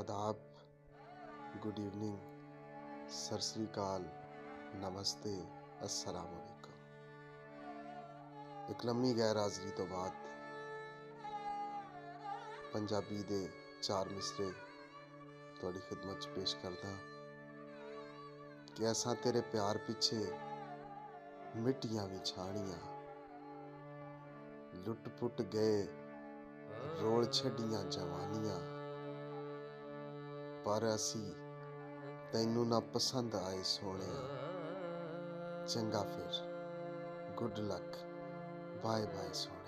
ਆਦਾਬ good evening Sat Sri ਅਕਾਲ ਨਮਸਤੇ ਅਸਲਾਮ ਅਲੈਕੁਮ ਇੱਕ ਲੰਮੀ ਗੈਰ ਹਾਜ਼ਰੀ ਤੋਂ ਬਾਅਦ ਪੰਜਾਬੀ ਦੇ ਚਾਰ ਮਿਸਰੇ ਤੁਹਾਡੀ ਖidmat 'ਚ ਪੇਸ਼ ਕਰਦਾ ਕਿ ਅਸਾਂ ਤੇਰੇ ਪਿਆਰ ਪਿੱਛੇ ਮਿੱਟੀਆਂ ਵਿਛਾਣੀਆਂ ਲੁੱਟ ਪੁੱਟ ਗਏ ਰੋਲ ਛੱਡੀਆਂ ਜਵਾਨੀਆਂ ਪਰ ਅਸੀਂ ਤੈਨੂੰ ਨਾ ਪਸੰਦ ਆਏ ਸੋਹਣਿਆ ਚੰਗਾ ਫਿਰ। ਗੁੱਡ ਲੱਕ ਬਾਏ ਬਾਏ ਸੋਹਣਿਆ